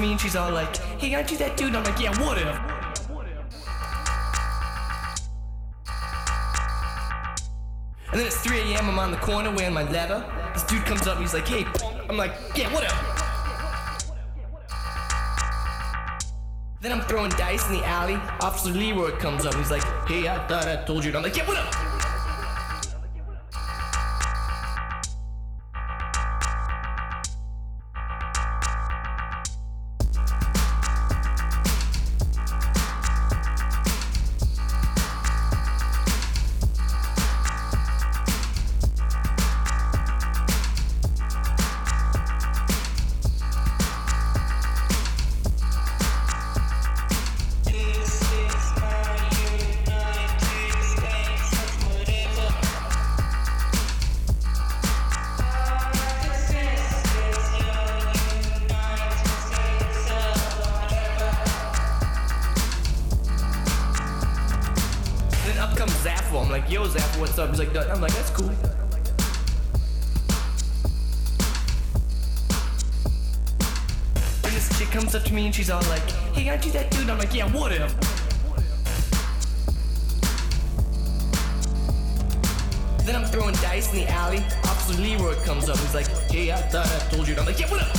me and she's all like, hey, aren't you that dude? I'm like, yeah, whatever. And then it's 3 a.m. I'm on the corner wearing my leather. This dude comes up and he's like, hey, I'm like, yeah, whatever. Then I'm throwing dice in the alley. Officer Leroy comes up and he's like, hey, I thought I told you. And I'm like, yeah, whatever. like, yo, Zach, what's up? He's like, that. I'm like, that's cool. And this chick comes up to me and she's all like, hey, aren't you that dude? I'm like, yeah, whatever. Then I'm throwing dice in the alley. Officer Leroy comes up. He's like, hey, I thought I told you. And I'm like, yeah, what up?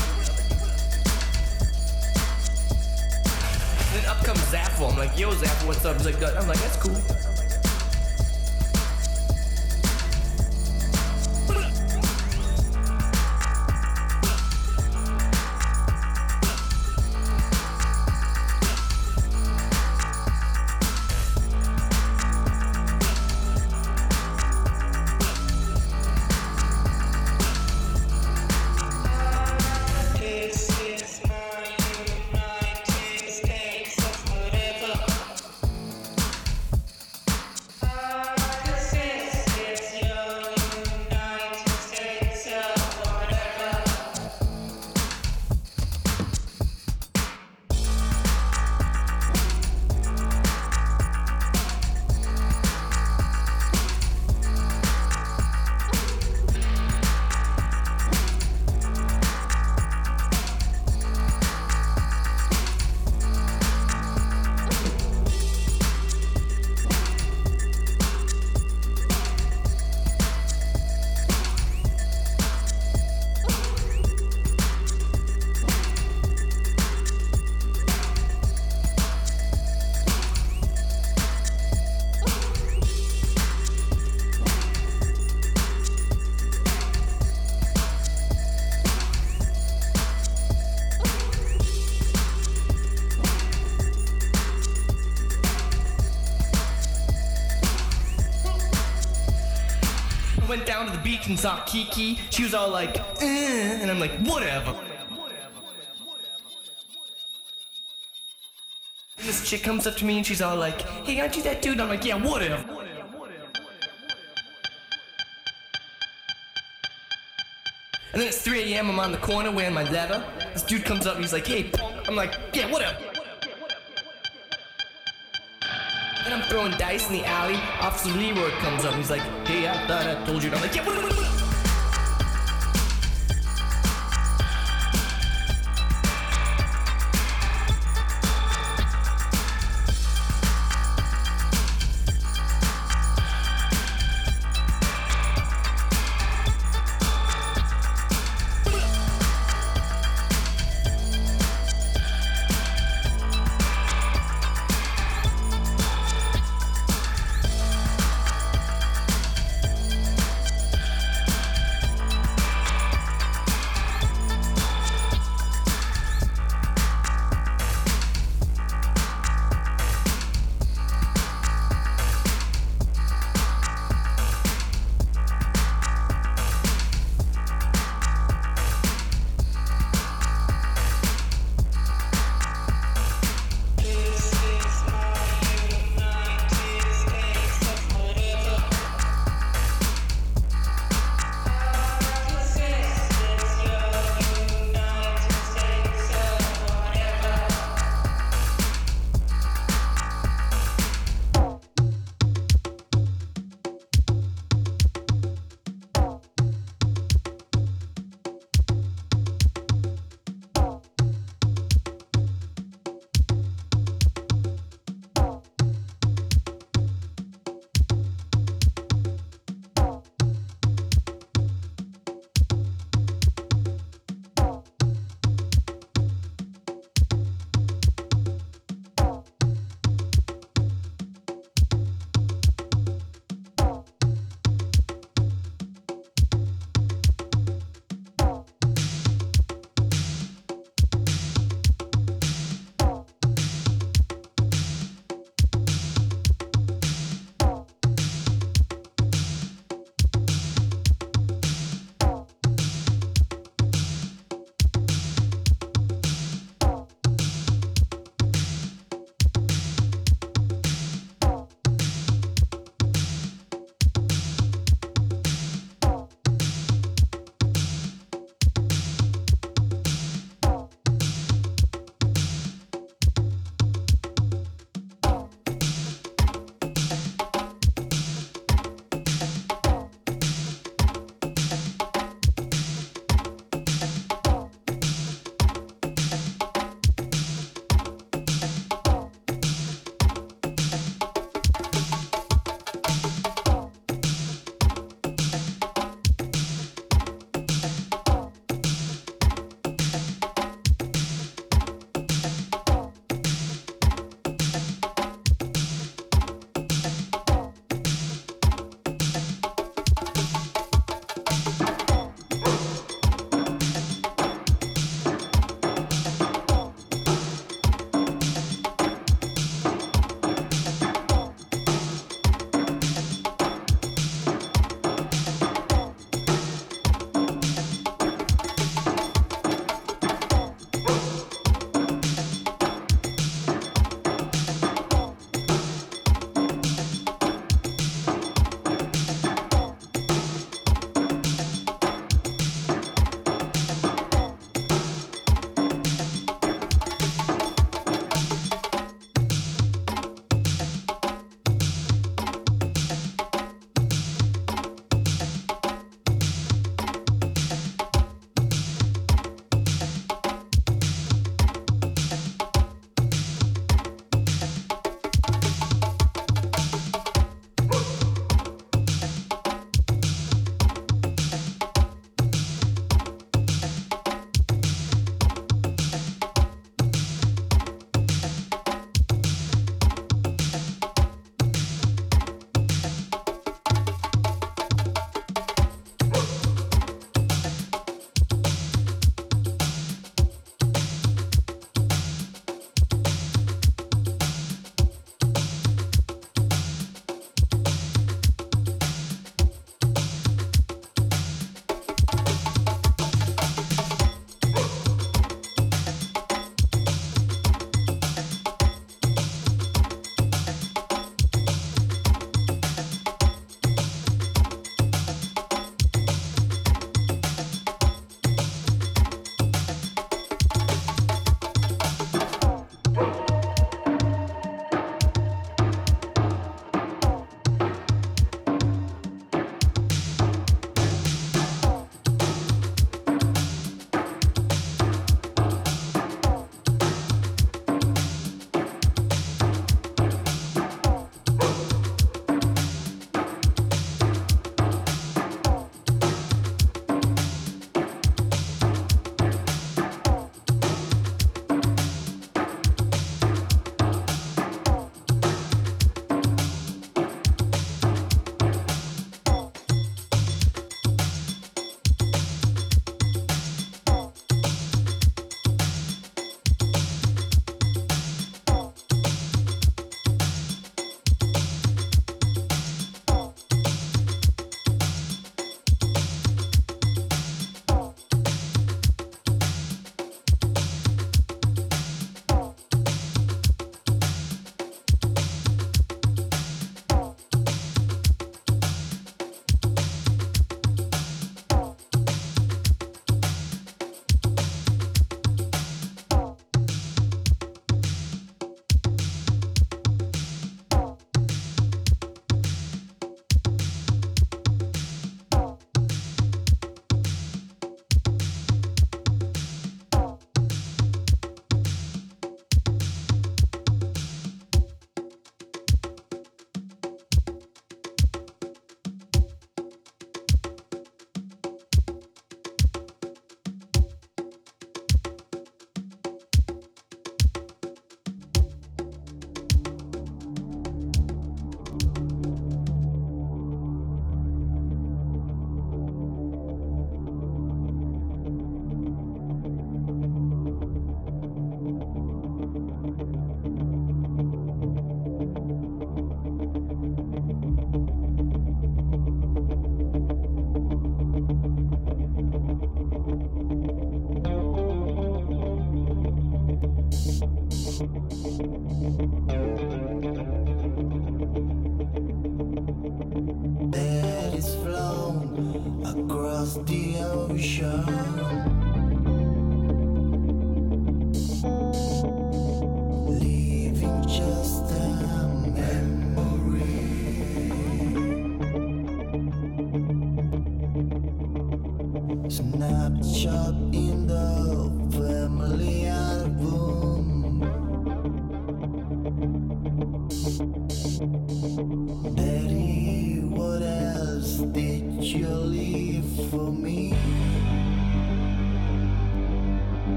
Then up comes Zaffo. I'm like, yo, Zaffo, what's up? He's like. I'm like, that's cool. Beach saw Kiki. She was all like, eh, and I'm like, whatever. And this chick comes up to me and she's all like, hey, aren't you that dude? I'm like, yeah, whatever. And then it's 3 a.m. I'm on the corner wearing my leather. This dude comes up and he's like, hey, punk. I'm like, yeah, whatever. Then I'm throwing dice in the alley. Officer Leroy comes up and he's like, hey, I thought I told you. And I'm like, yeah, what, what,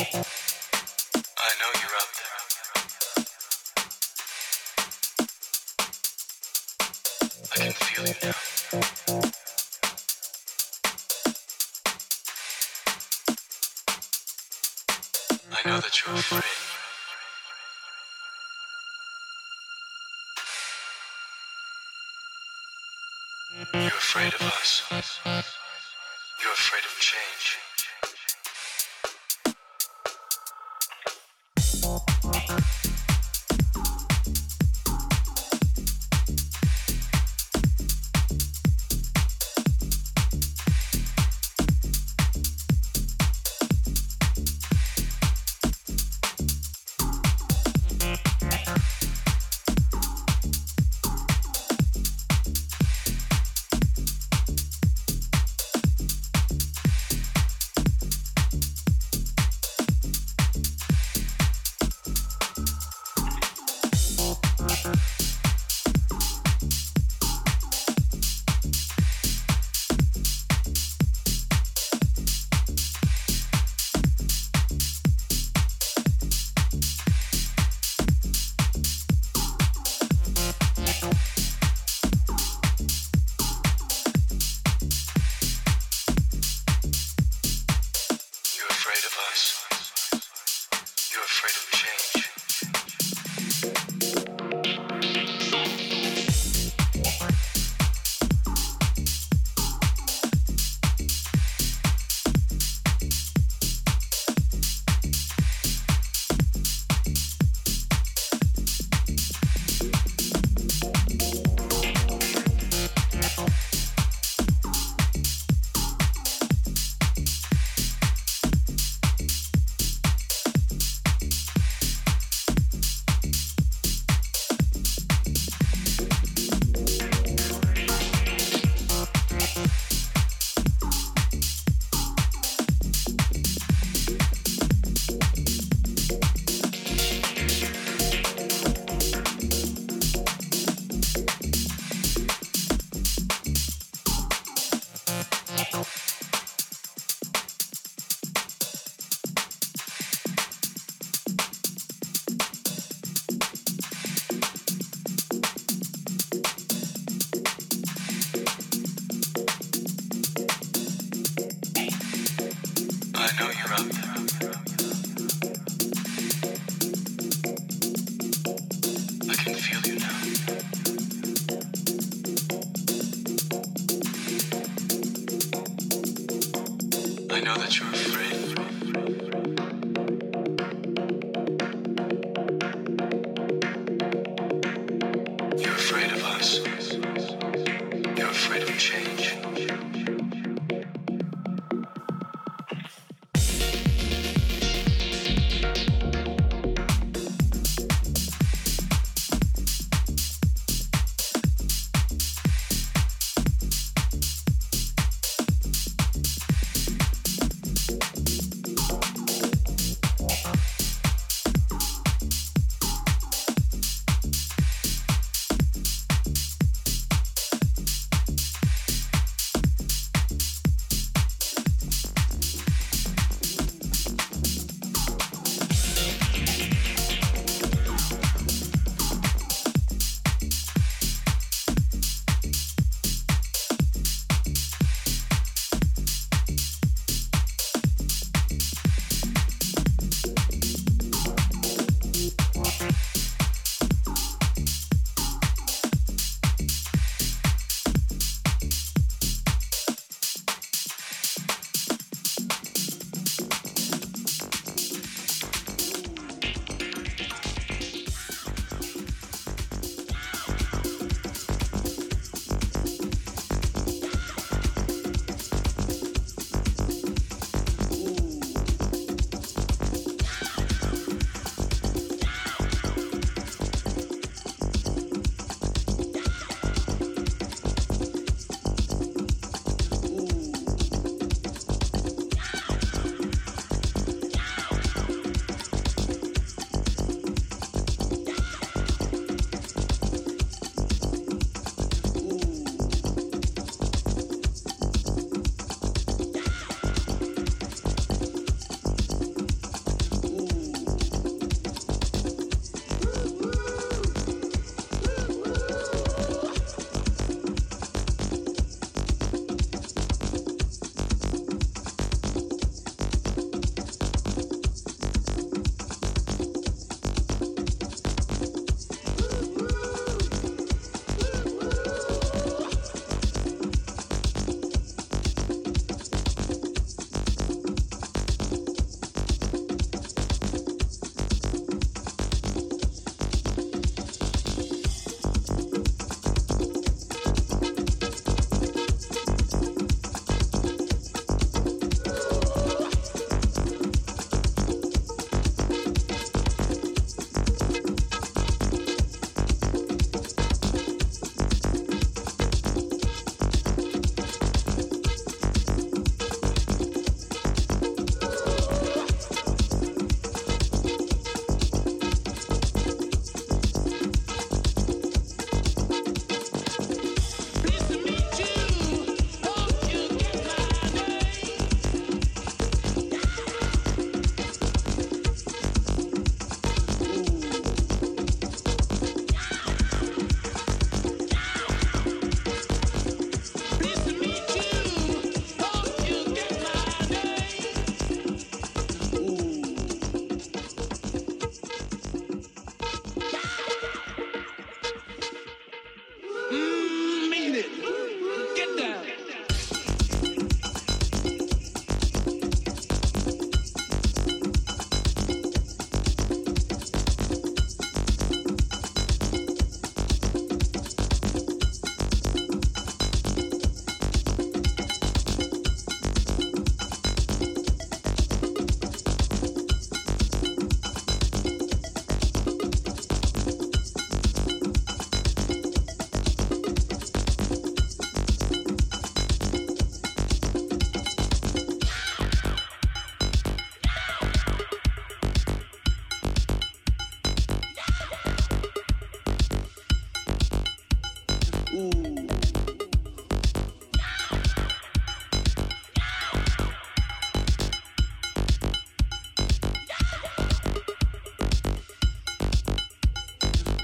I know you're up there. I can feel you now. I know that you're afraid. You're afraid of us. You're afraid of change.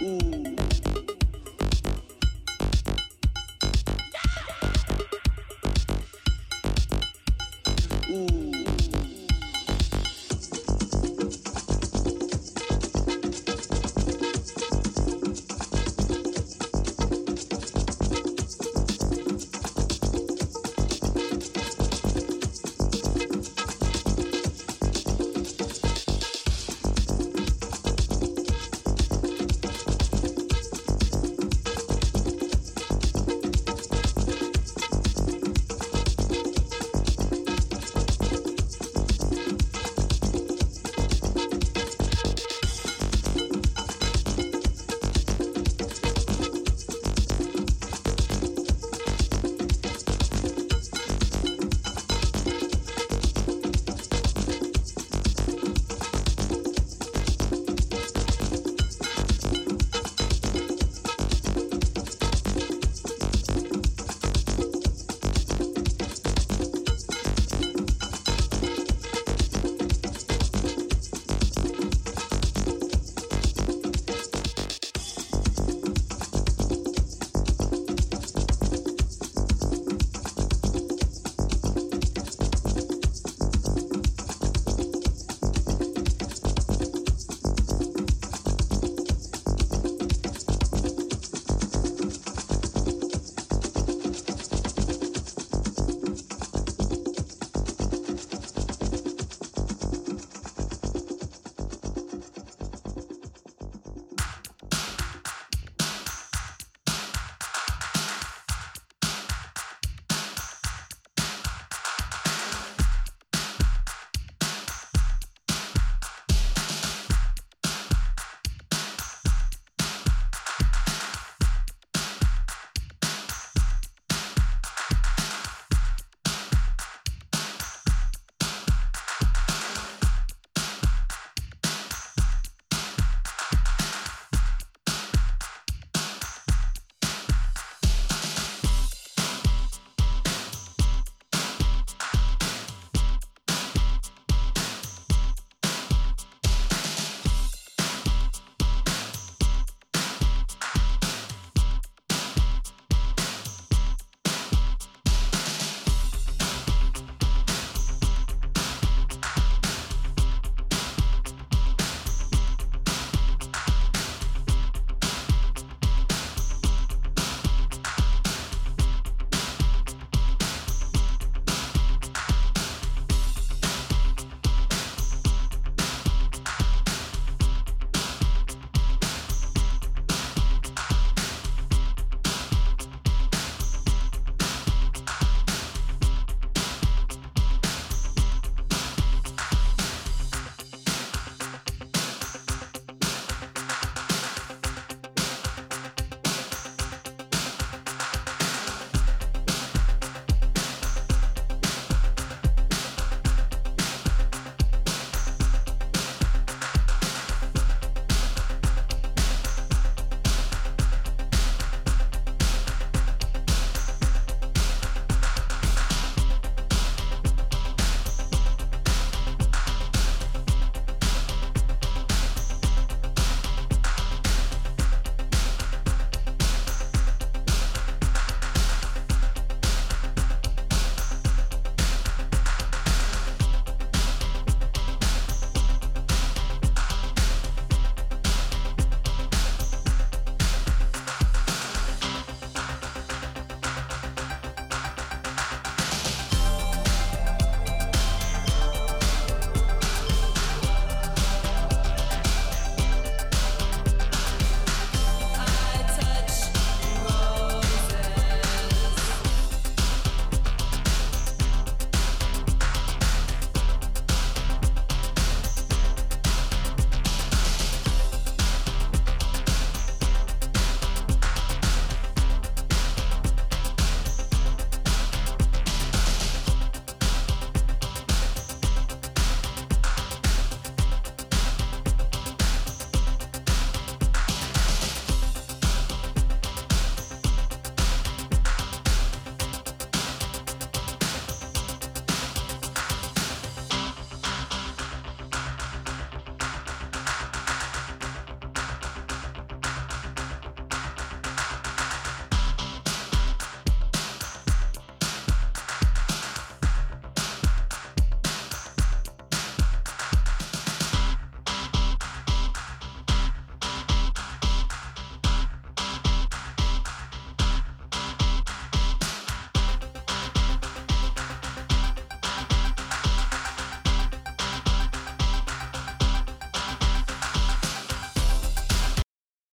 Ooh.